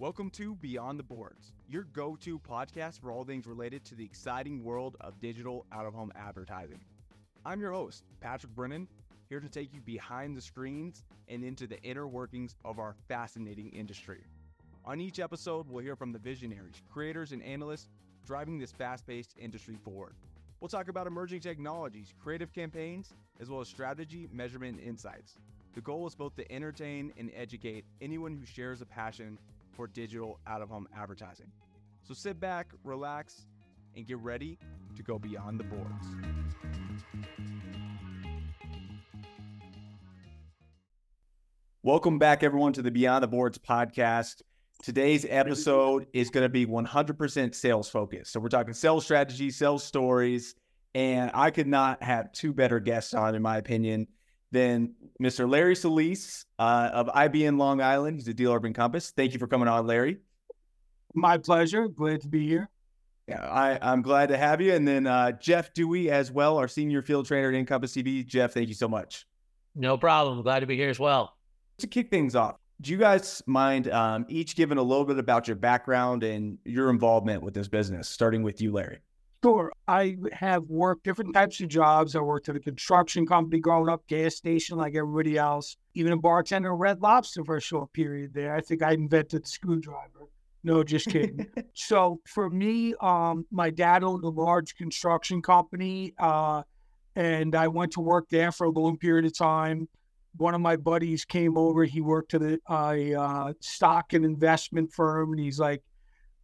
Welcome to Beyond the Boards, your go to podcast for all things related to the exciting world of digital out of home advertising. I'm your host, Patrick Brennan, here to take you behind the screens and into the inner workings of our fascinating industry. On each episode, we'll hear from the visionaries, creators, and analysts driving this fast paced industry forward. We'll talk about emerging technologies, creative campaigns, as well as strategy, measurement, and insights. The goal is both to entertain and educate anyone who shares a passion for digital out of home advertising. So sit back, relax, and get ready to go beyond the boards. Welcome back, everyone, to the Beyond the Boards podcast. Today's episode is going to be 100% sales focused. So, we're talking sales strategy, sales stories, and I could not have two better guests on, in my opinion, than Mr. Larry Salice uh, of IBN Long Island. He's a dealer of Encompass. Thank you for coming on, Larry. My pleasure. Glad to be here. Yeah, I, I'm glad to have you. And then uh, Jeff Dewey as well, our senior field trainer at Encompass TV. Jeff, thank you so much. No problem. Glad to be here as well. To kick things off, do you guys mind um, each giving a little bit about your background and your involvement with this business, starting with you, Larry? Sure. I have worked different types of jobs. I worked at a construction company growing up, gas station like everybody else, even a bartender at Red Lobster for a short period there. I think I invented the screwdriver. No, just kidding. so for me, um, my dad owned a large construction company, uh, and I went to work there for a long period of time. One of my buddies came over. He worked at a, a uh, stock and investment firm, and he's like,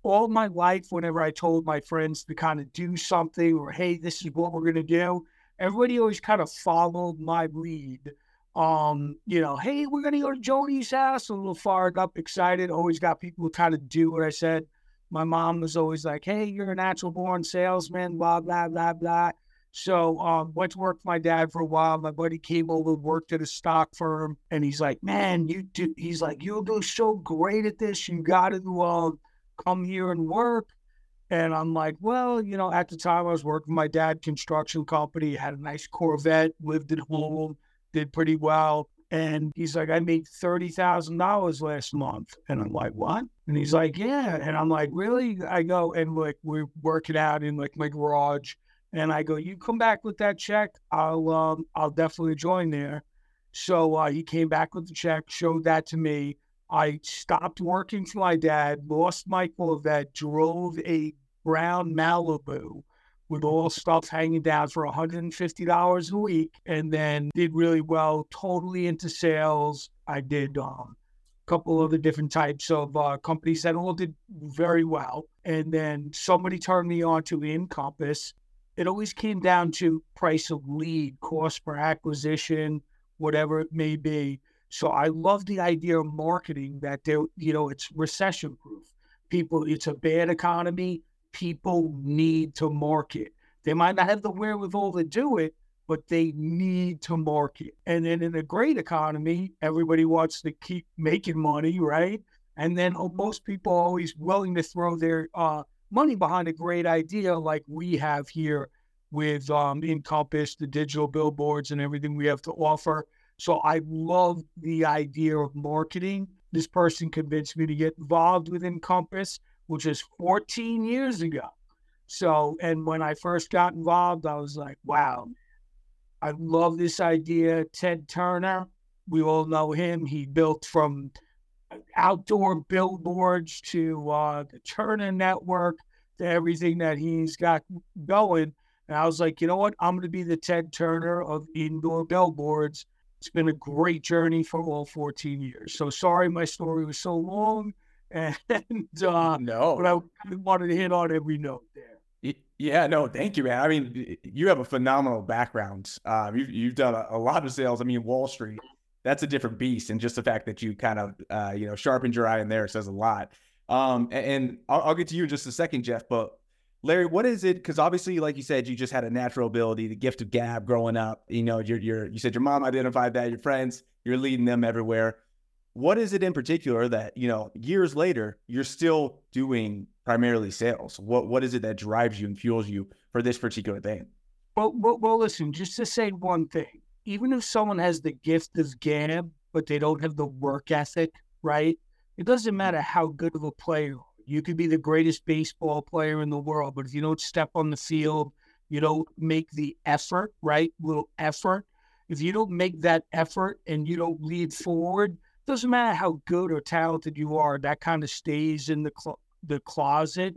all my life, whenever I told my friends to kind of do something or, hey, this is what we're going to do, everybody always kind of followed my lead. Um, you know, hey, we're going to go to Joni's house, a little fired up, excited, always got people to kind of do what I said. My mom was always like, hey, you're a natural born salesman, blah, blah, blah, blah. So um, went to work with my dad for a while. My buddy came over, worked at a stock firm, and he's like, "Man, you do." He's like, "You'll do so great at this. You got to uh, come here and work. And I'm like, well, you know, at the time I was working my dad construction company, had a nice Corvette, lived at home, did pretty well. And he's like, I made thirty thousand dollars last month. And I'm like, what? And he's like, yeah. And I'm like, really? I go and like we're working out in like my garage. And I go, you come back with that check, I'll um, I'll definitely join there. So uh, he came back with the check, showed that to me. I stopped working for my dad, lost my Corvette, drove a brown Malibu with all stuff hanging down for $150 a week, and then did really well, totally into sales. I did um, a couple of the different types of uh, companies that all did very well. And then somebody turned me on to Encompass. It always came down to price of lead, cost per acquisition, whatever it may be. So I love the idea of marketing that there, you know, it's recession proof. People, it's a bad economy. People need to market. They might not have the wherewithal to do it, but they need to market. And then in a great economy, everybody wants to keep making money, right? And then most people are always willing to throw their uh, money behind a great idea like we have here with um, Encompass, the digital billboards, and everything we have to offer. So I love the idea of marketing. This person convinced me to get involved with Encompass, which is 14 years ago. So, and when I first got involved, I was like, wow, I love this idea. Ted Turner, we all know him. He built from outdoor billboards to uh, the Turner Network to everything that he's got going. And I was like, you know what? I'm going to be the Ted Turner of indoor billboards it's been a great journey for all 14 years. So sorry my story was so long. And uh, no, but I wanted to hit on every note there. Yeah, no, thank you, man. I mean, you have a phenomenal background. Um, you've, you've done a, a, lot of sales. I mean, Wall Street, that's a different beast. And just the fact that you kind of, uh, you know, sharpened your eye in there says a lot. Um, and, and I'll, I'll, get to you in just a second, Jeff. But Larry, what is it? Because obviously, like you said, you just had a natural ability, the gift of gab growing up. You know, you're, you're, you said your mom identified that, your friends, you're leading them everywhere. What is it in particular that, you know, years later, you're still doing primarily sales? What What is it that drives you and fuels you for this particular thing? Well, well, well listen, just to say one thing, even if someone has the gift of gab, but they don't have the work ethic, right? it doesn't matter how good of a player you could be the greatest baseball player in the world, but if you don't step on the field, you don't make the effort, right? Little effort. If you don't make that effort and you don't lead forward, doesn't matter how good or talented you are, that kind of stays in the cl- the closet.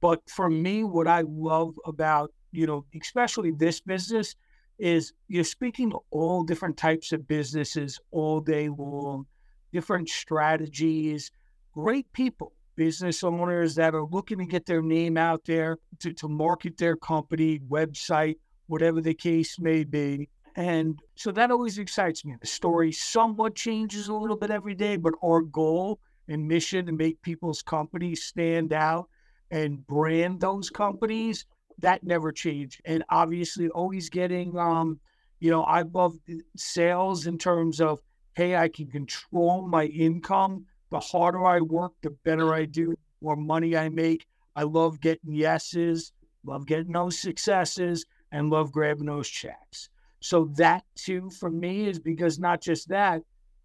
But for me, what I love about you know, especially this business, is you're speaking to all different types of businesses all day long, different strategies, great people, business owners that are looking to get their name out there to, to market their company, website, whatever the case may be. And so that always excites me. The story somewhat changes a little bit every day, but our goal and mission to make people's companies stand out and brand those companies that never changed. And obviously, always getting, um, you know, I love sales in terms of, hey, I can control my income. The harder I work, the better I do, more money I make. I love getting yeses, love getting those successes, and love grabbing those checks. So that too for me is because not just that,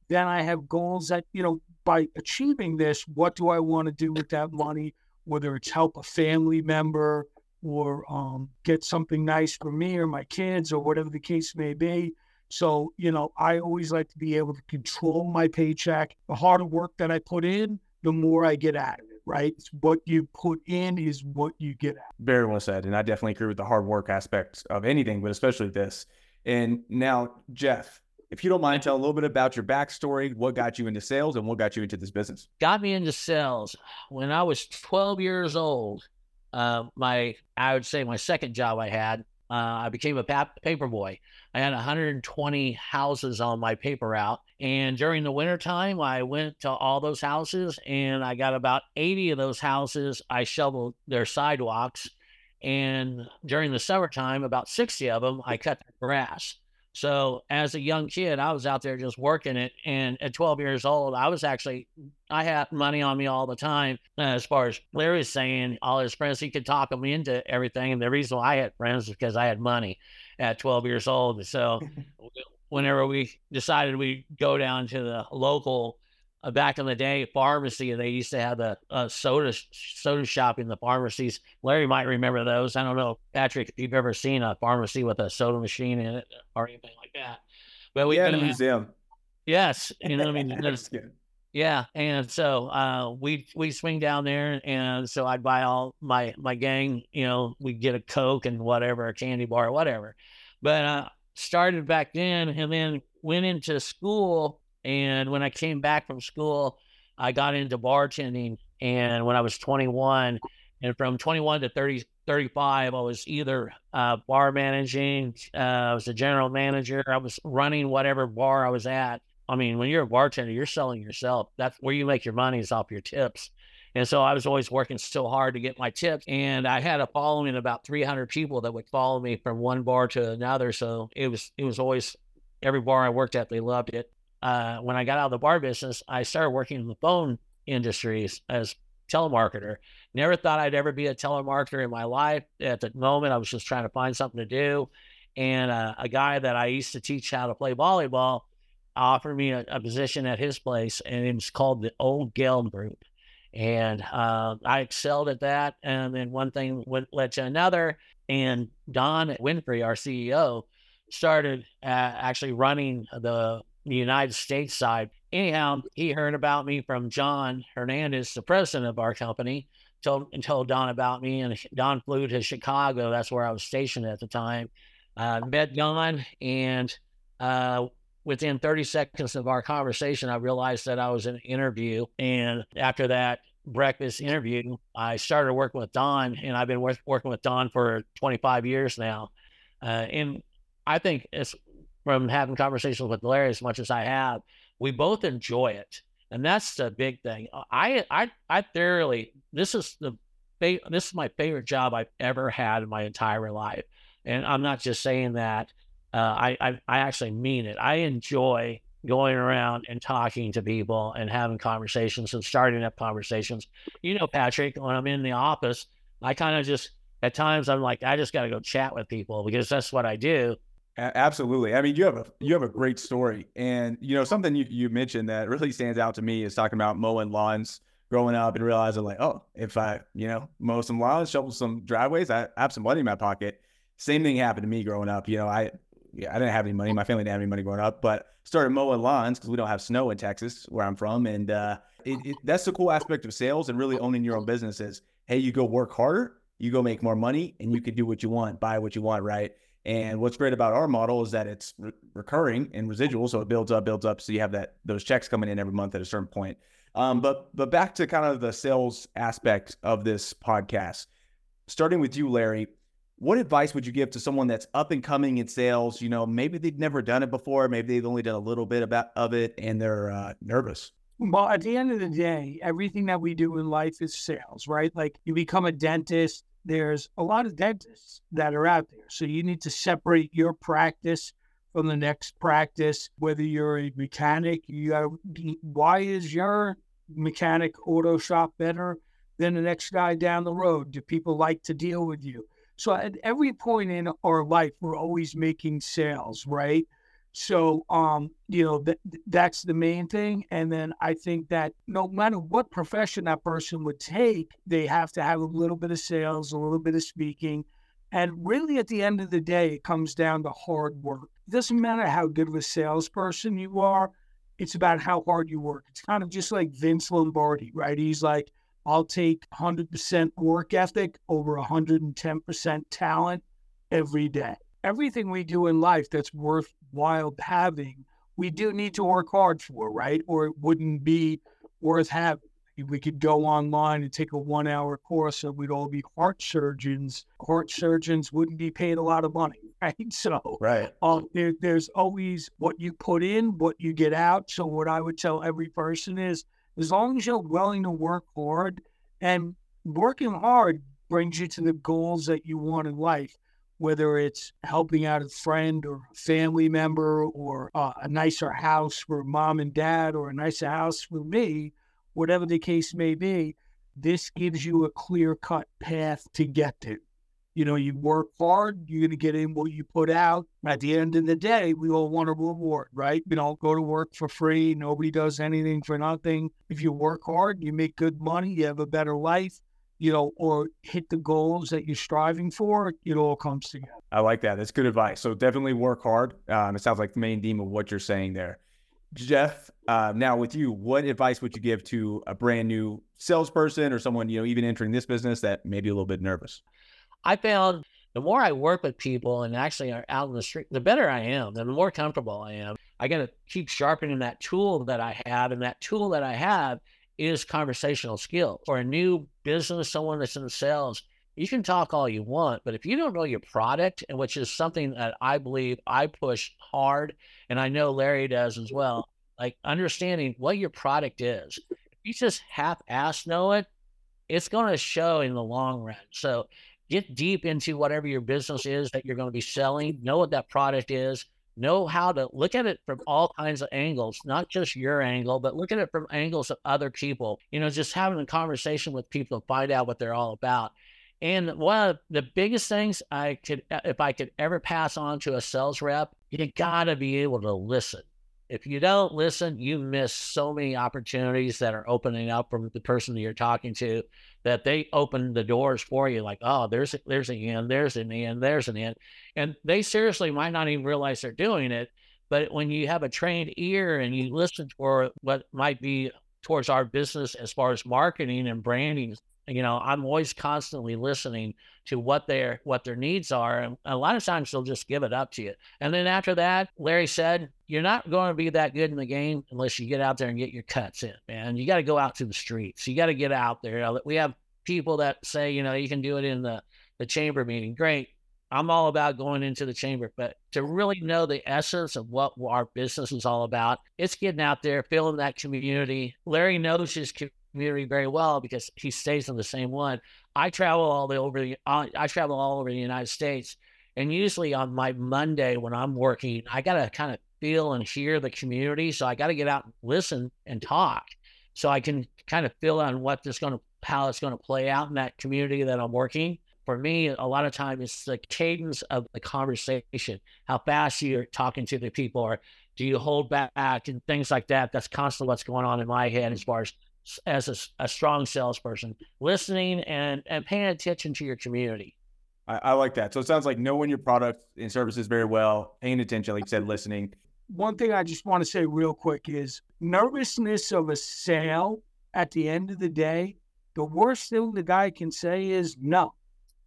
then I have goals that, you know, by achieving this, what do I want to do with that money? Whether it's help a family member, or um, get something nice for me or my kids or whatever the case may be. So, you know, I always like to be able to control my paycheck. The harder work that I put in, the more I get out of it, right? It's what you put in is what you get out. Very well said. And I definitely agree with the hard work aspect of anything, but especially this. And now, Jeff, if you don't mind, tell a little bit about your backstory, what got you into sales and what got you into this business. Got me into sales when I was 12 years old uh, my I would say my second job I had, uh, I became a pap- paper boy. I had 120 houses on my paper route. And during the wintertime, I went to all those houses and I got about 80 of those houses. I shoveled their sidewalks. And during the summertime, about 60 of them, I cut their grass. So as a young kid, I was out there just working it. And at 12 years old, I was actually, I had money on me all the time. Uh, as far as Larry's saying, all his friends, he could talk them into everything. And the reason why I had friends is because I had money at 12 years old. So whenever we decided we'd go down to the local uh, back in the day, pharmacy, they used to have the uh, soda soda shop in the pharmacies. Larry might remember those. I don't know, Patrick, if you've ever seen a pharmacy with a soda machine in it or anything like that. But we yeah, in a museum. Yes, you know what I mean. yeah, and so uh, we we swing down there, and so I'd buy all my my gang. You know, we'd get a Coke and whatever, a candy bar, whatever. But uh, started back then, and then went into school and when I came back from school, I got into bartending. And when I was 21, and from 21 to 30, 35, I was either uh, bar managing, uh, I was a general manager, I was running whatever bar I was at. I mean, when you're a bartender, you're selling yourself. That's where you make your money is off your tips. And so I was always working so hard to get my tips. And I had a following about 300 people that would follow me from one bar to another. So it was it was always every bar I worked at, they loved it uh, when I got out of the bar business, I started working in the phone industries as telemarketer. Never thought I'd ever be a telemarketer in my life. At the moment, I was just trying to find something to do. And uh, a guy that I used to teach how to play volleyball offered me a, a position at his place, and it was called the Old Geld Group. And uh, I excelled at that. And then one thing went, led to another. And Don Winfrey, our CEO, started uh, actually running the the United States side. Anyhow, he heard about me from John Hernandez, the president of our company, told and told Don about me, and Don flew to Chicago. That's where I was stationed at the time. Uh, met Don, and uh, within 30 seconds of our conversation, I realized that I was in an interview. And after that breakfast interview, I started working with Don, and I've been work, working with Don for 25 years now. Uh, and I think it's from having conversations with Larry as much as I have, we both enjoy it. And that's the big thing. I I I thoroughly this is the this is my favorite job I've ever had in my entire life. And I'm not just saying that. Uh, I, I I actually mean it. I enjoy going around and talking to people and having conversations and starting up conversations. You know, Patrick, when I'm in the office, I kind of just at times I'm like, I just got to go chat with people because that's what I do. Absolutely. I mean, you have a you have a great story, and you know something you, you mentioned that really stands out to me is talking about mowing lawns growing up and realizing like, oh, if I you know mow some lawns, shovel some driveways, I have some money in my pocket. Same thing happened to me growing up. You know, I yeah, I didn't have any money. My family didn't have any money growing up, but started mowing lawns because we don't have snow in Texas where I'm from, and uh, it, it, that's the cool aspect of sales and really owning your own business is, hey, you go work harder, you go make more money, and you can do what you want, buy what you want, right? And what's great about our model is that it's re- recurring and residual, so it builds up, builds up, so you have that those checks coming in every month at a certain point. Um, but but back to kind of the sales aspect of this podcast, starting with you, Larry. What advice would you give to someone that's up and coming in sales? You know, maybe they've never done it before, maybe they've only done a little bit about of it, and they're uh, nervous. Well, at the end of the day, everything that we do in life is sales, right? Like you become a dentist, there's a lot of dentists that are out there. So you need to separate your practice from the next practice, whether you're a mechanic, you got why is your mechanic auto shop better than the next guy down the road? Do people like to deal with you? So at every point in our life, we're always making sales, right? So, um, you know, th- that's the main thing. And then I think that no matter what profession that person would take, they have to have a little bit of sales, a little bit of speaking. And really, at the end of the day, it comes down to hard work. It doesn't matter how good of a salesperson you are, it's about how hard you work. It's kind of just like Vince Lombardi, right? He's like, I'll take 100% work ethic over 110% talent every day everything we do in life that's worthwhile having, we do need to work hard for, right? Or it wouldn't be worth having. We could go online and take a one hour course and we'd all be heart surgeons. Heart surgeons wouldn't be paid a lot of money, right? So, right. Uh, there, there's always what you put in, what you get out. So, what I would tell every person is as long as you're willing to work hard and working hard brings you to the goals that you want in life whether it's helping out a friend or family member or uh, a nicer house for mom and dad or a nicer house for me, whatever the case may be, this gives you a clear cut path to get to. You know, you work hard, you're going to get in what you put out. At the end of the day, we all want a reward, right? You know, go to work for free. Nobody does anything for nothing. If you work hard, you make good money, you have a better life you know, or hit the goals that you're striving for, it all comes together. I like that. That's good advice. So definitely work hard. Um, it sounds like the main theme of what you're saying there. Jeff, uh, now with you, what advice would you give to a brand new salesperson or someone, you know, even entering this business that may be a little bit nervous? I found the more I work with people and actually are out in the street, the better I am, the more comfortable I am. I got to keep sharpening that tool that I have. And that tool that I have is conversational skill. For a new business, someone that's in sales, you can talk all you want, but if you don't know your product, and which is something that I believe I push hard, and I know Larry does as well, like understanding what your product is. If you just half ass know it, it's going to show in the long run. So get deep into whatever your business is that you're going to be selling, know what that product is, know how to look at it from all kinds of angles, not just your angle, but look at it from angles of other people. You know, just having a conversation with people to find out what they're all about. And one of the biggest things I could, uh, if I could ever pass on to a sales rep, you got to be able to listen. If you don't listen, you miss so many opportunities that are opening up from the person that you're talking to that they open the doors for you like oh there's there's an end there's an end there's an end and they seriously might not even realize they're doing it but when you have a trained ear and you listen for what might be towards our business as far as marketing and branding you know i'm always constantly listening to what their what their needs are and a lot of times they'll just give it up to you. And then after that larry said you're not going to be that good in the game unless you get out there and get your cuts in man. You got to go out to the streets. You got to get out there. We have people that say you know you can do it in the the chamber meeting. Great. I'm all about going into the chamber but to really know the essence of what our business is all about it's getting out there feeling that community. Larry knows his community very well because he stays in the same one. I travel all the over the I travel all over the United States, and usually on my Monday when I'm working, I gotta kind of feel and hear the community. So I got to get out and listen and talk, so I can kind of feel on what this going to how it's going to play out in that community that I'm working. for me, a lot of time it's the cadence of the conversation, how fast you're talking to the people, or do you hold back and things like that. That's constantly what's going on in my head as far as as a, a strong salesperson, listening and and paying attention to your community. I, I, like that. So it sounds like knowing your product and services very well, paying attention, like you said, listening. One thing I just want to say real quick is nervousness of a sale at the end of the day, the worst thing the guy can say is no.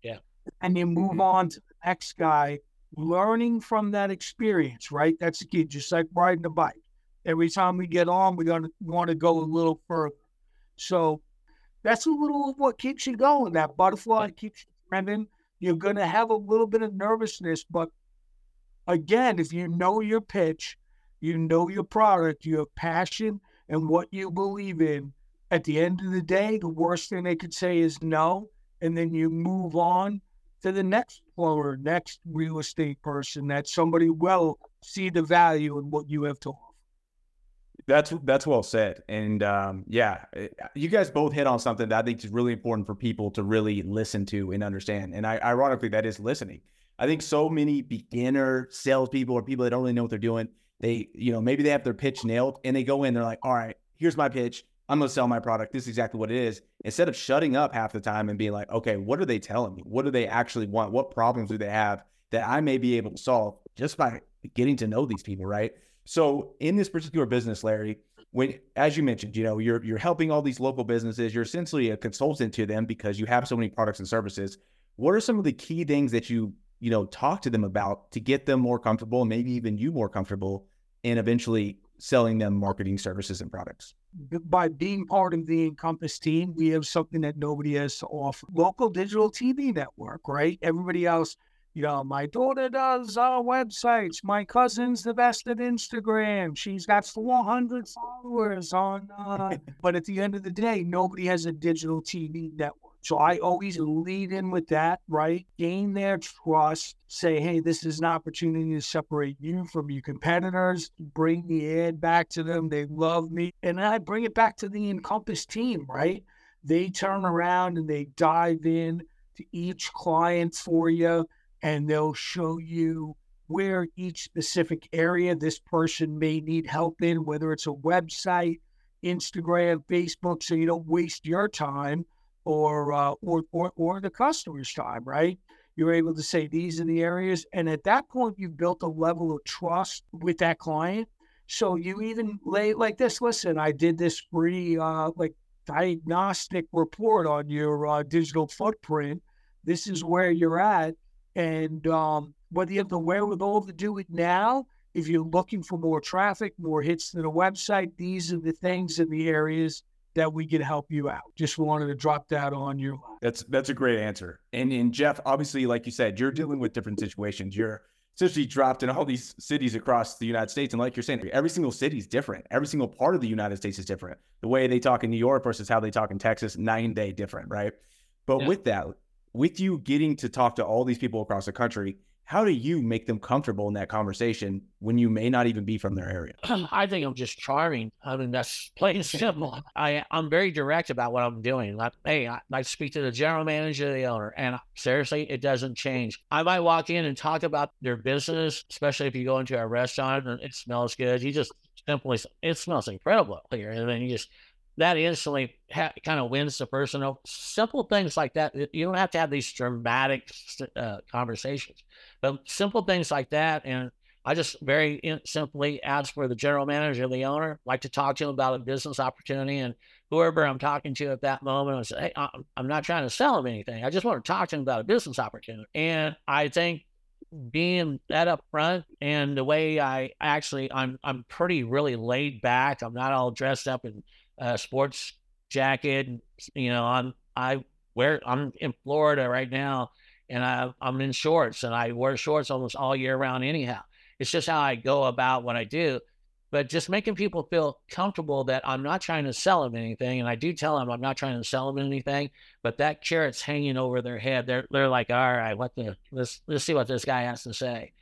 Yeah. And you move mm-hmm. on to the next guy, learning from that experience, right? That's the key, just like riding a bike. Every time we get on, we're going to want to go a little further. So that's a little of what keeps you going. That butterfly keeps you trending. You're going to have a little bit of nervousness, but again, if you know your pitch, you know your product, you have passion and what you believe in, at the end of the day, the worst thing they could say is no. And then you move on to the next plumber, next real estate person that somebody will see the value in what you have to offer. That's that's well said, and um, yeah, eh, you guys both hit on something that I think is really important for people to really listen to and understand. And I, ironically, that is listening. I think so many beginner salespeople or people that don't really know what they're doing, they, you know, maybe they have their pitch nailed and they go in, they're like, all right, here's my pitch. I'm going to sell my product. This is exactly what it is. Instead of shutting up half the time and being like, okay, what are they telling me? What do they actually want? What problems do they have that I may be able to solve just by getting to know these people, right? So in this particular business, Larry, when as you mentioned, you know, you're you're helping all these local businesses, you're essentially a consultant to them because you have so many products and services. What are some of the key things that you, you know, talk to them about to get them more comfortable, and maybe even you more comfortable, and eventually selling them marketing services and products? By being part of the Encompass team, we have something that nobody has to offer. Local digital TV network, right? Everybody else, you know, my daughter does uh, websites. My cousin's the best at Instagram. She's got 400 followers on. Uh... but at the end of the day, nobody has a digital TV network. So I always lead in with that, right? Gain their trust, say, hey, this is an opportunity to separate you from your competitors, bring the ad back to them. They love me. And I bring it back to the Encompass team, right? They turn around and they dive in to each client for you and they'll show you where each specific area this person may need help in, whether it's a website, Instagram, Facebook, so you don't waste your time or, uh, or, or, or the customer's time, right? You're able to say these are the areas. And at that point, you've built a level of trust with that client. So you even lay like this listen, I did this free, uh, like, diagnostic report on your uh, digital footprint. This is where you're at. And um, whether you have the wherewithal to do it now, if you're looking for more traffic, more hits to the website, these are the things in the areas that we can help you out. Just wanted to drop that on you. That's that's a great answer. And and Jeff, obviously, like you said, you're dealing with different situations. You're essentially dropped in all these cities across the United States. And like you're saying, every single city is different. Every single part of the United States is different. The way they talk in New York versus how they talk in Texas, nine day different, right? But yeah. with that, with you getting to talk to all these people across the country, how do you make them comfortable in that conversation when you may not even be from their area? I think I'm just charming. I mean, that's plain and simple. I, I'm very direct about what I'm doing. Like, hey, I, I speak to the general manager, the owner, and seriously, it doesn't change. I might walk in and talk about their business, especially if you go into a restaurant and it smells good. You just simply, it smells incredible here. And then you just that instantly ha- kind of wins the person. Simple things like that. You don't have to have these dramatic uh, conversations, but simple things like that. And I just very in- simply ask for the general manager, the owner, like to talk to him about a business opportunity, and whoever I'm talking to at that moment, I say, "Hey, I'm not trying to sell him anything. I just want to talk to him about a business opportunity." And I think being that up front and the way I actually I'm I'm pretty really laid back. I'm not all dressed up in uh, sports jacket. You know, I'm I wear I'm in Florida right now, and I I'm in shorts, and I wear shorts almost all year round. Anyhow, it's just how I go about what I do. But just making people feel comfortable that I'm not trying to sell them anything, and I do tell them I'm not trying to sell them anything. But that carrot's hanging over their head. They're they're like, all right, what the let's let's see what this guy has to say,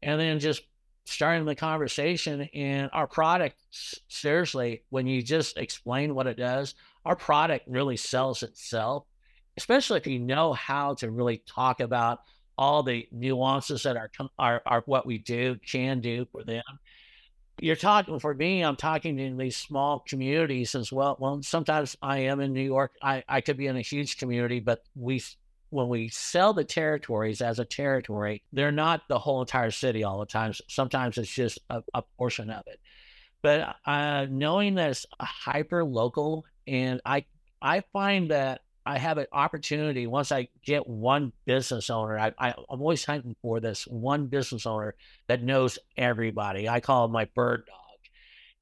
and then just starting the conversation and our product seriously when you just explain what it does our product really sells itself especially if you know how to really talk about all the nuances that are, are, are what we do, can do for them. You're talking for me, I'm talking in these small communities as well. Well, sometimes I am in New York. I, I could be in a huge community, but we when we sell the territories as a territory, they're not the whole entire city all the time. Sometimes it's just a, a portion of it. But uh, knowing that it's hyper local, and I I find that I have an opportunity once I get one business owner. I, I am always hunting for this one business owner that knows everybody. I call him my bird dog.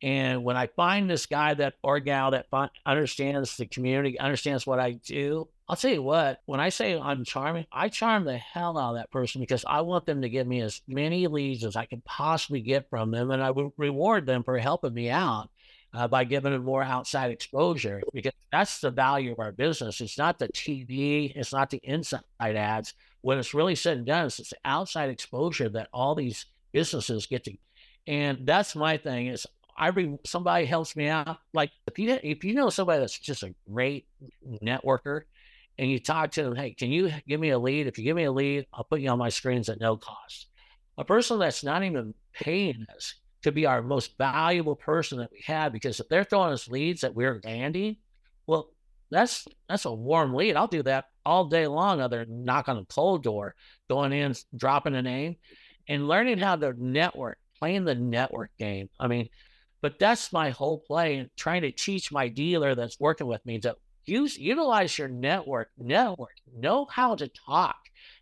And when I find this guy that or gal that understands the community, understands what I do, I'll tell you what, when I say I'm charming, I charm the hell out of that person because I want them to give me as many leads as I can possibly get from them. And I would reward them for helping me out uh, by giving them more outside exposure because that's the value of our business. It's not the TV, it's not the inside ads. When it's really said and done, is it's the outside exposure that all these businesses get to. And that's my thing is I re- somebody helps me out. Like if you if you know somebody that's just a great networker, and you talk to them, hey, can you give me a lead? If you give me a lead, I'll put you on my screens at no cost. A person that's not even paying us could be our most valuable person that we have because if they're throwing us leads that we're landing, well, that's that's a warm lead. I'll do that all day long, other than knock on a cold door, going in, dropping a name, and learning how to network, playing the network game. I mean, but that's my whole play and trying to teach my dealer that's working with me to use utilize your network network know how to talk.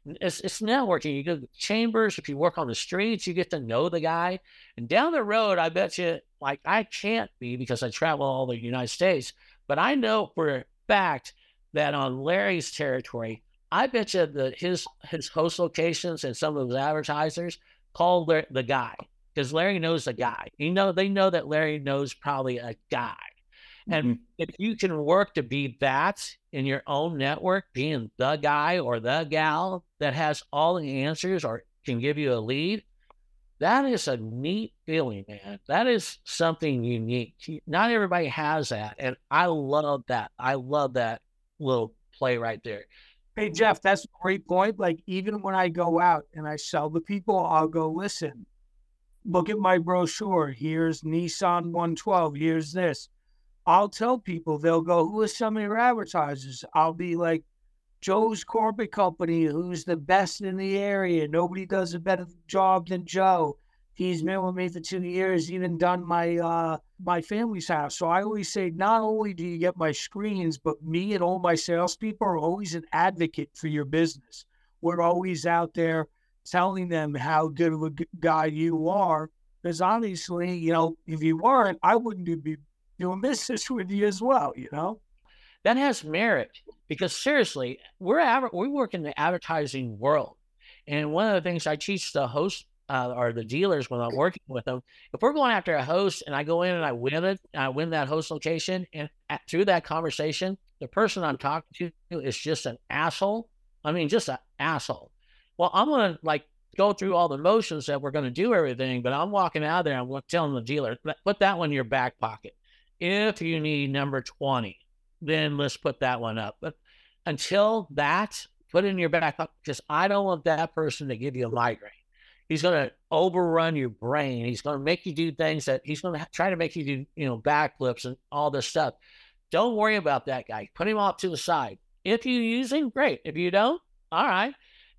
It's, it's networking. You go to chambers if you work on the streets you get to know the guy. And down the road i bet you like i can't be because i travel all the united states but i know for a fact that on larry's territory i bet you that his his host locations and some of his advertisers call the, the guy because larry knows the guy you know they know that larry knows probably a guy and mm-hmm. if you can work to be that in your own network, being the guy or the gal that has all the answers or can give you a lead, that is a neat feeling, man. That is something unique. Not everybody has that. And I love that. I love that little play right there. Hey, Jeff, that's a great point. Like, even when I go out and I sell the people, I'll go, listen, look at my brochure. Here's Nissan 112. Here's this. I'll tell people, they'll go, Who are some of your advertisers? I'll be like, Joe's corporate company, who's the best in the area. Nobody does a better job than Joe. He's been with me for two years, even done my uh, my family's house. So I always say, not only do you get my screens, but me and all my salespeople are always an advocate for your business. We're always out there telling them how good of a guy you are. Because obviously, you know, if you weren't, I wouldn't be doing business with you as well, you know? That has merit because seriously, we're aver- we work in the advertising world. And one of the things I teach the host uh, or the dealers when I'm working with them, if we're going after a host and I go in and I win it, I win that host location, and at, through that conversation, the person I'm talking to is just an asshole. I mean, just an asshole. Well, I'm gonna like go through all the motions that we're gonna do everything, but I'm walking out there. I'm telling the dealer, put that one in your back pocket. If you need number 20, then let's put that one up. But until that, put it in your back up because I don't want that person to give you a migraine. He's going to overrun your brain. He's going to make you do things that he's going to try to make you do, you know, backflips and all this stuff. Don't worry about that guy. Put him off to the side. If you use him, great. If you don't, all right.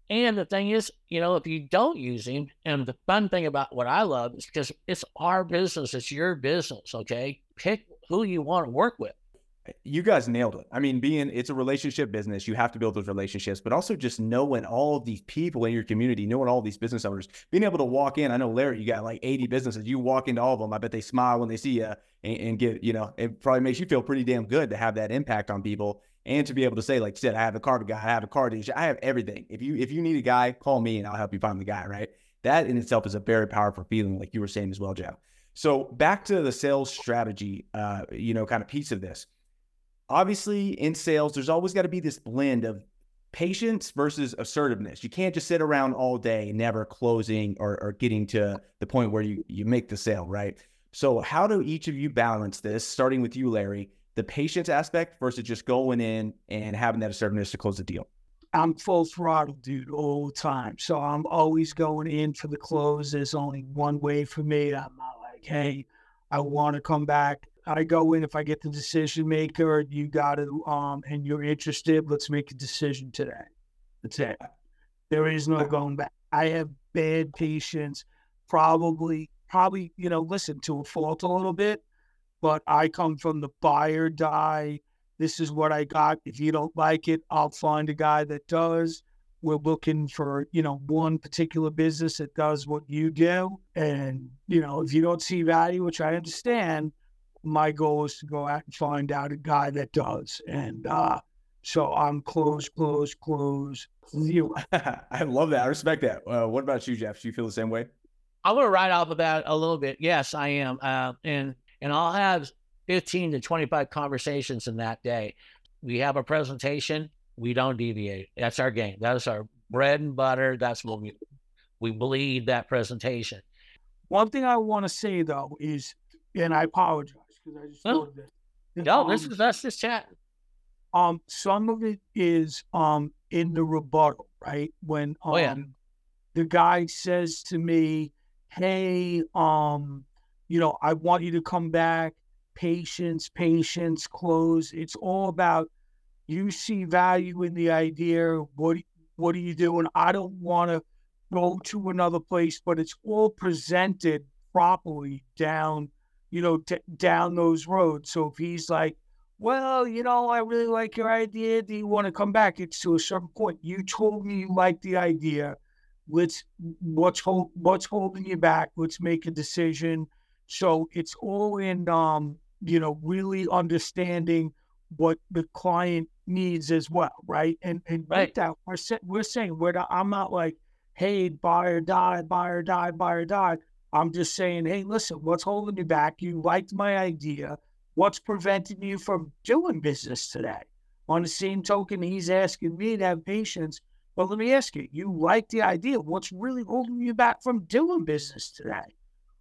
And the thing is, you know, if you don't use him, and the fun thing about what I love is because it's our business, it's your business, okay? Pick who you want to work with. Eh, you guys nailed it. I mean, being it's a relationship business, you have to build those relationships, but also just knowing all these people in your community, knowing all these business owners, being able to walk in. I know Larry, you got like 80 businesses. You walk into all of them. I bet they smile when they see you and, and get, you know, it probably makes you feel pretty damn good to have that impact on people and to be able to say, like you said, I have a carpet guy, I have a car DJ, I have everything. If you if you need a guy, call me and I'll help you find the guy. Right. That in itself is a very powerful feeling, like you were saying as well, Joe. So back to the sales strategy, uh, you know, kind of piece of this. Obviously, in sales, there's always got to be this blend of patience versus assertiveness. You can't just sit around all day, never closing or, or getting to the point where you you make the sale, right? So how do each of you balance this? Starting with you, Larry, the patience aspect versus just going in and having that assertiveness to close the deal? I'm full throttle, dude, all the time. So I'm always going in for the close. There's only one way for me. I'm not like, hey, I want to come back. I go in if I get the decision maker, you got to, um, and you're interested, let's make a decision today. That's it. There is no going back. I have bad patience, probably, probably, you know, listen to a fault a little bit, but I come from the buyer die this is what I got. If you don't like it, I'll find a guy that does. We're looking for, you know, one particular business that does what you do. And, you know, if you don't see value, which I understand, my goal is to go out and find out a guy that does. And uh, so I'm close, close, close, zero. I love that. I respect that. Uh, what about you, Jeff? Do you feel the same way? I'm going to ride off of that a little bit. Yes, I am. Uh, and and I'll have 15 to 25 conversations in that day. We have a presentation, we don't deviate. That's our game. That's our bread and butter. That's what we we bleed that presentation. One thing I want to say though is, and I apologize because I just oh. this. No, um, this is us just chat. Um, some of it is um in the rebuttal, right? When um oh, yeah. Um, the guy says to me, "Hey, um, you know, I want you to come back patience, patience, close. It's all about you see value in the idea. What what are you doing? I don't want to go to another place, but it's all presented properly down, you know, down those roads. So if he's like, well, you know, I really like your idea. Do you want to come back? It's to a certain point. You told me you like the idea. Let's what's hold, what's holding you back? Let's make a decision. So it's all in um you know, really understanding what the client needs as well, right? And and right. that we're we're saying we're not, I'm not like, hey, buy or die, buy or die, buy or die. I'm just saying, hey, listen, what's holding you back? You liked my idea. What's preventing you from doing business today? On the same token, he's asking me to have patience. Well, let me ask you, you like the idea. What's really holding you back from doing business today?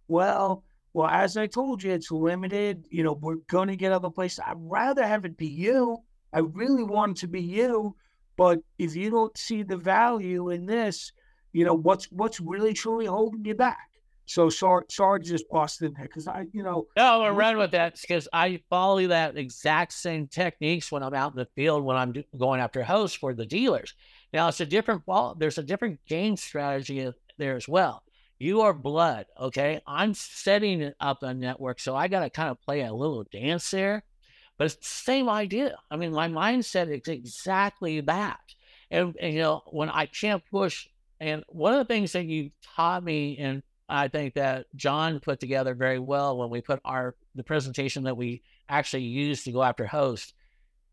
Well, well, as I told you, it's limited. You know, we're going to get other places. I'd rather have it be you. I really want it to be you. But if you don't see the value in this, you know, what's what's really truly holding you back? So sorry, sorry to just bust in there because I, you know. No, I'm run with that because I follow that exact same techniques when I'm out in the field when I'm going after hosts for the dealers. Now it's a different ball. There's a different game strategy there as well you are blood. Okay. I'm setting up a network. So I got to kind of play a little dance there. But it's the same idea. I mean, my mindset is exactly that. And, and you know, when I can't push, and one of the things that you taught me, and I think that John put together very well when we put our the presentation that we actually used to go after host.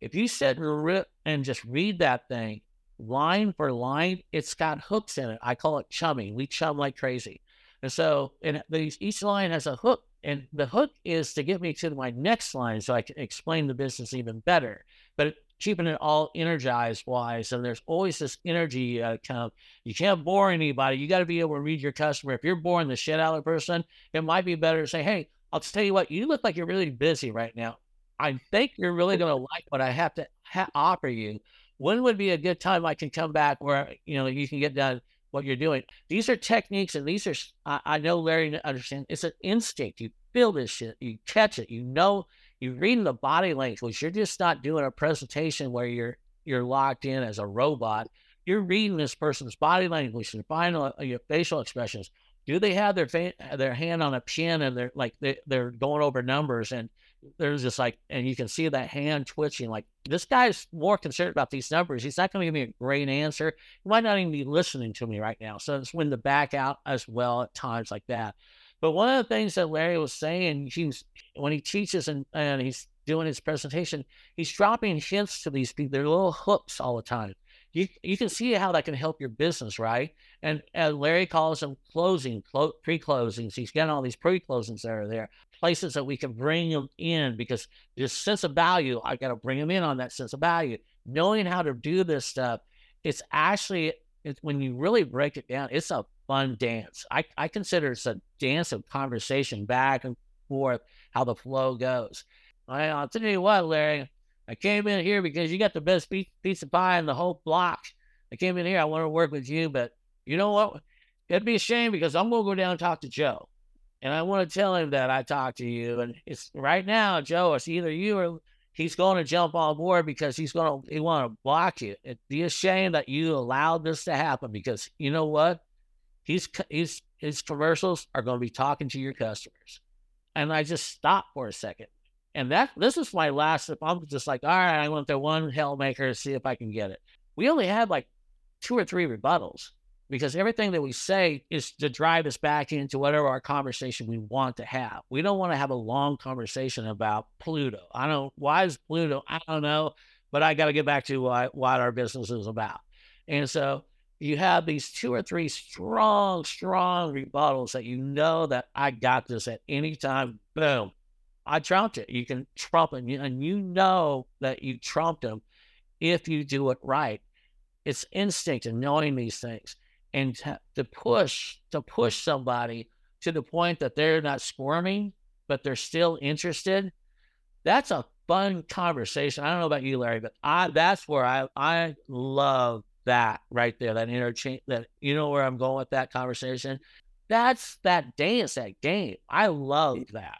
If you sit and just read that thing, line for line, it's got hooks in it. I call it chumming. We chum like crazy. And so and these, each line has a hook, and the hook is to get me to my next line so I can explain the business even better. But keeping it all energized wise, and there's always this energy uh, kind of, you can't bore anybody. You got to be able to read your customer. If you're boring the shit out of a person, it might be better to say, hey, I'll tell you what, you look like you're really busy right now. I think you're really going to like what I have to ha- offer you when would be a good time I can come back where you know you can get done what you're doing? These are techniques, and these are I, I know Larry understand. It's an instinct. You feel this shit. You catch it. You know. You're reading the body language. You're just not doing a presentation where you're you're locked in as a robot. You're reading this person's body language and final uh, your facial expressions. Do they have their fa- their hand on a pen and they're like they, they're going over numbers and there's just like, and you can see that hand twitching. Like this guy's more concerned about these numbers. He's not going to give me a great answer. He might not even be listening to me right now. So it's when to back out as well at times like that. But one of the things that Larry was saying, he's when he teaches and, and he's doing his presentation, he's dropping hints to these people. They're little hooks all the time. You you can see how that can help your business, right? And, and Larry calls them closing, clo- pre-closings. He's got all these pre-closings that are there places that we can bring them in because this sense of value, I got to bring them in on that sense of value. Knowing how to do this stuff, it's actually, it's, when you really break it down, it's a fun dance. I, I consider it's a dance of conversation back and forth, how the flow goes. I, I'll tell you what, Larry, I came in here because you got the best piece, of pie in the whole block. I came in here. I want to work with you, but you know what? It'd be a shame because I'm going to go down and talk to Joe. And I want to tell him that I talked to you. And it's right now, Joe, it's either you or he's going to jump on board because he's going to he want to block you. It'd be a shame that you allowed this to happen because you know what? He's he's his commercials are going to be talking to your customers. And I just stopped for a second. And that this is my last. If I'm just like, all right, I went to one hellmaker to see if I can get it. We only had like two or three rebuttals because everything that we say is to drive us back into whatever our conversation we want to have. We don't want to have a long conversation about Pluto. I don't why is Pluto? I don't know, but I got to get back to what, what our business is about. And so you have these two or three strong, strong rebuttals that you know that I got this at any time. Boom. I trumped it. You can trump him, and you know that you trumped him if you do it right. It's instinct and knowing these things and to, push to push somebody to the point that they're not squirming but they're still interested. That's a fun conversation. I don't know about you larry but i that's where i i love that right there that interchange that you know where i'm going with that conversation? That's that dance that game. I love that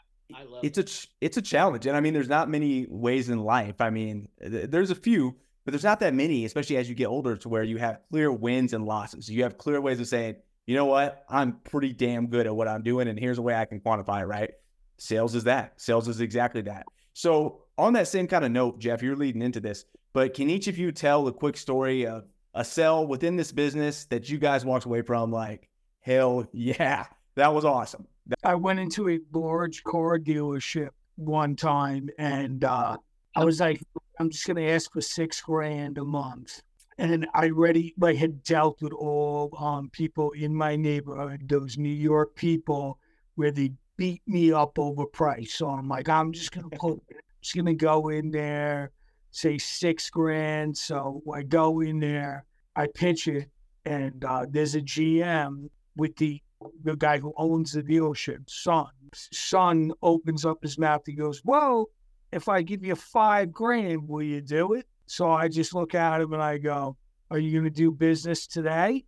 it's a it's a challenge and i mean there's not many ways in life i mean there's a few but there's not that many, especially as you get older, to where you have clear wins and losses. You have clear ways of saying, you know what, I'm pretty damn good at what I'm doing, and here's a way I can quantify it, right? Sales is that. Sales is exactly that. So, on that same kind of note, Jeff, you're leading into this, but can each of you tell a quick story of a sell within this business that you guys walked away from like, hell yeah, that was awesome? I went into a large car dealership one time and uh, I was like, I'm just going to ask for six grand a month. And I already like had dealt with all um, people in my neighborhood, those New York people where they beat me up over price. So I'm like, I'm just going to put, just going to go in there, say six grand. So I go in there, I pitch it, and uh, there's a GM with the the guy who owns the dealership, son. Son opens up his mouth. He goes, Well, if I give you five grand, will you do it? So I just look at him and I go, Are you going to do business today?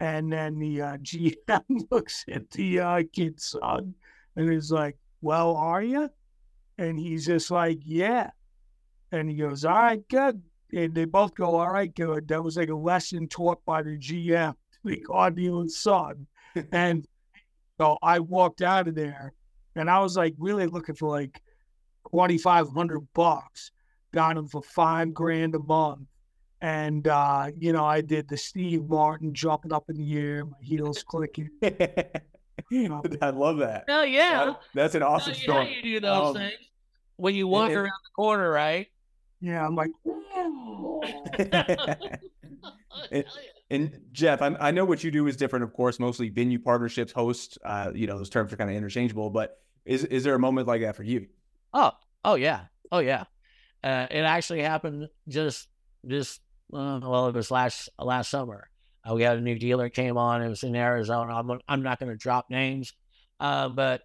And then the uh, GM looks at the uh, kid's son and is like, Well, are you? And he's just like, Yeah. And he goes, All right, good. And they both go, All right, good. That was like a lesson taught by the GM to the Guardian son. And so I walked out of there and I was like really looking for like 2,500 bucks. Got him for five grand a month. And, uh, you know, I did the Steve Martin jumping up in the air, my heels clicking. you know, I love that. Oh, yeah. That, that's an awesome you story. you do those um, things. When you walk and, around the corner, right? Yeah, I'm like, and, and, Jeff, I, I, know what you do is different, of course. Mostly venue partnerships, host. Uh, you know, those terms are kind of interchangeable. But is is there a moment like that for you? Oh, oh yeah, oh yeah. Uh, it actually happened just just uh, well, it was last last summer. Uh, we had a new dealer came on. It was in Arizona. I'm I'm not going to drop names, uh, but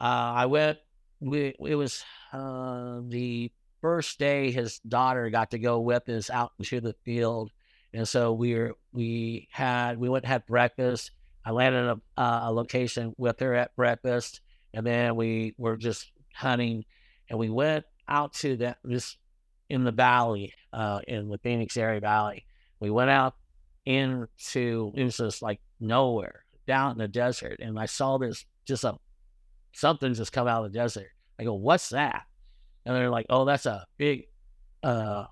uh, I went. We it was the first day his daughter got to go with us out into the field, and so we were we had we went and had breakfast. I landed a, a location with her at breakfast, and then we were just hunting and we went out to that this in the valley, uh, in the Phoenix area valley. We went out into it was just like nowhere down in the desert, and I saw this just a something just come out of the desert. I go, "What's that?" And they're like, "Oh, that's a big, uh,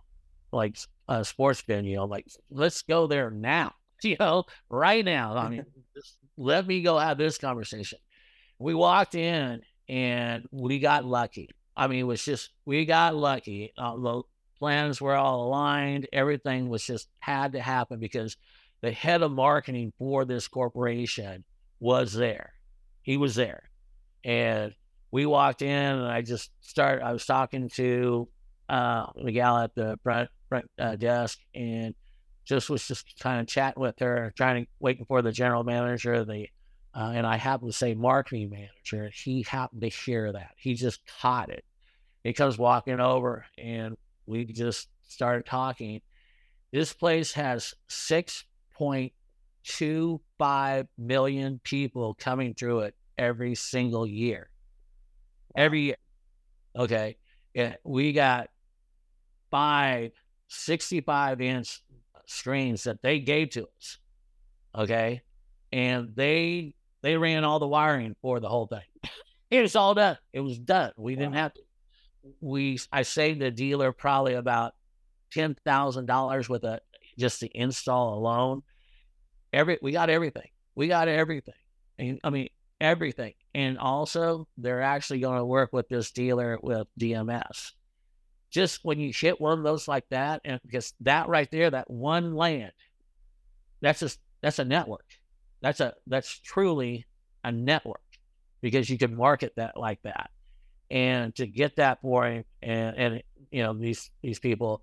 like a sports venue." I'm like, "Let's go there now." You know, right now. I mean, just let me go have this conversation. We walked in and we got lucky. I mean, it was just, we got lucky. Uh, the plans were all aligned. Everything was just had to happen because the head of marketing for this corporation was there. He was there. And we walked in and I just started, I was talking to uh, the gal at the front, front uh, desk and just was just kind of chatting with her, trying to waiting for the general manager, the uh, and I happened to say marketing manager, he happened to hear that. He just caught it. He comes walking over, and we just started talking. This place has 6.25 million people coming through it every single year. Every year. Okay. Yeah, we got five 65 inch screens that they gave to us. Okay. And they they ran all the wiring for the whole thing. it was all done. It was done. We wow. didn't have to. We I saved the dealer probably about ten thousand dollars with a just the install alone. Every we got everything. We got everything. And, I mean everything. And also they're actually going to work with this dealer with DMS just when you hit one of those like that, and because that right there, that one land, that's just that's a network. That's a that's truly a network because you can market that like that, and to get that for and and you know these these people,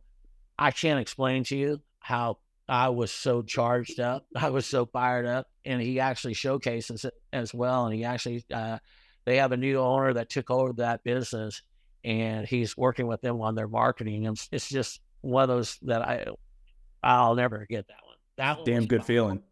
I can't explain to you how I was so charged up, I was so fired up, and he actually showcases it as well, and he actually uh, they have a new owner that took over that business and he's working with them on their marketing. And it's just one of those that I I'll never get that one. That one damn good fun. feeling.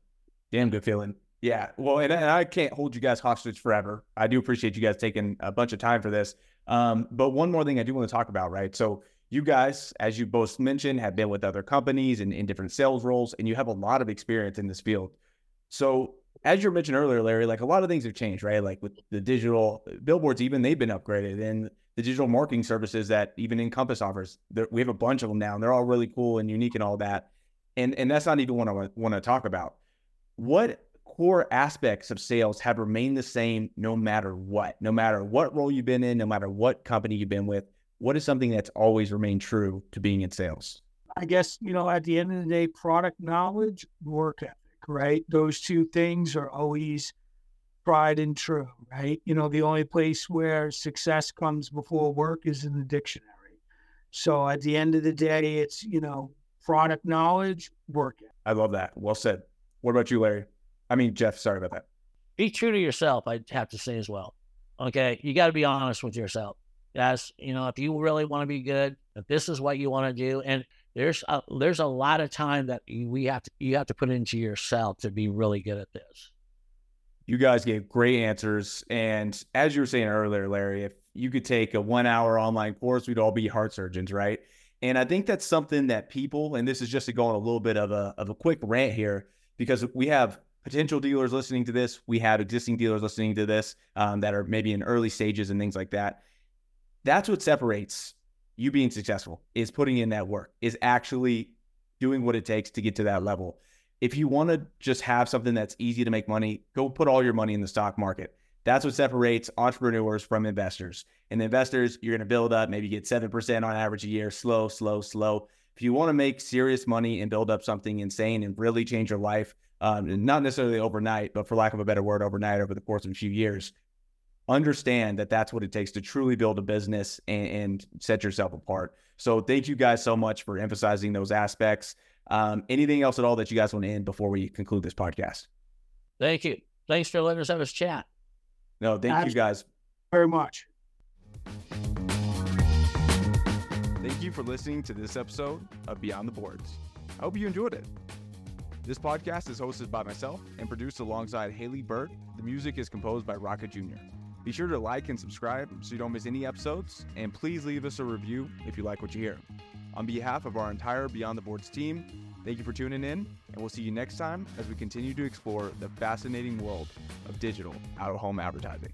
Damn good feeling. Yeah. Well, and, and, I can't hold you guys hostage forever. I do appreciate you guys taking a bunch of time for this. Um, but one more thing I do want to talk about, right? So you guys, as you both mentioned, have been with other companies and in different sales roles, and you have a lot of experience in this field. So as you mentioned earlier, Larry, like a lot of things have changed, right? Like with the digital billboards, even they've been upgraded, and the digital marketing services that even Encompass offers. We have a bunch of them now, and they're all really cool and unique and all that. And and that's not even what I want to talk about. What core aspects of sales have remained the same no matter what, no matter what role you've been in, no matter what company you've been with? What is something that's always remained true to being in sales? I guess, you know, at the end of the day, product knowledge, work ethic, right? Those two things are always tried and true, right? You know, the only place where success comes before work is in the dictionary. So at the end of the day, it's, you know, product knowledge, work. I love that. Well said. What about you, Larry? I mean, Jeff, sorry about that. Be true to yourself, I have to say as well. Okay. You got to be honest with yourself. Yes. You know, if you really want to be good, if this is what you want to do, and there's a, there's a lot of time that we have to, you have to put into yourself to be really good at this. You guys gave great answers. And as you were saying earlier, Larry, if you could take a one hour online course, we'd all be heart surgeons, right? And I think that's something that people, and this is just to go on a little bit of a, of a quick rant here, because we have potential dealers listening to this. We have existing dealers listening to this um, that are maybe in early stages and things like that. That's what separates you being successful is putting in that work, is actually doing what it takes to get to that level if you want to just have something that's easy to make money, go put all your money in the stock market. That's what separates entrepreneurs from investors. And investors, you're going to build up, maybe get 7% on average a year, slow, slow, slow. If you want to make serious money and build up something insane and really change your life, um, not necessarily overnight, but for lack of a better word, overnight over the course of a few years, understand that that's what it takes to truly build a business and, and set yourself apart. So thank you guys so much for emphasizing those aspects. Um, anything else at all that you guys want to end before we conclude this podcast? Thank you. Thanks for letting us have this chat. No, thank Absolutely. you guys very much. Thank you for listening to this episode of Beyond the Boards. I hope you enjoyed it. This podcast is hosted by myself and produced alongside Haley Burt. The music is composed by Rocket Jr. Be sure to like and subscribe so you don't miss any episodes, and please leave us a review if you like what you hear. On behalf of our entire Beyond the Boards team, thank you for tuning in, and we'll see you next time as we continue to explore the fascinating world of digital out of home advertising.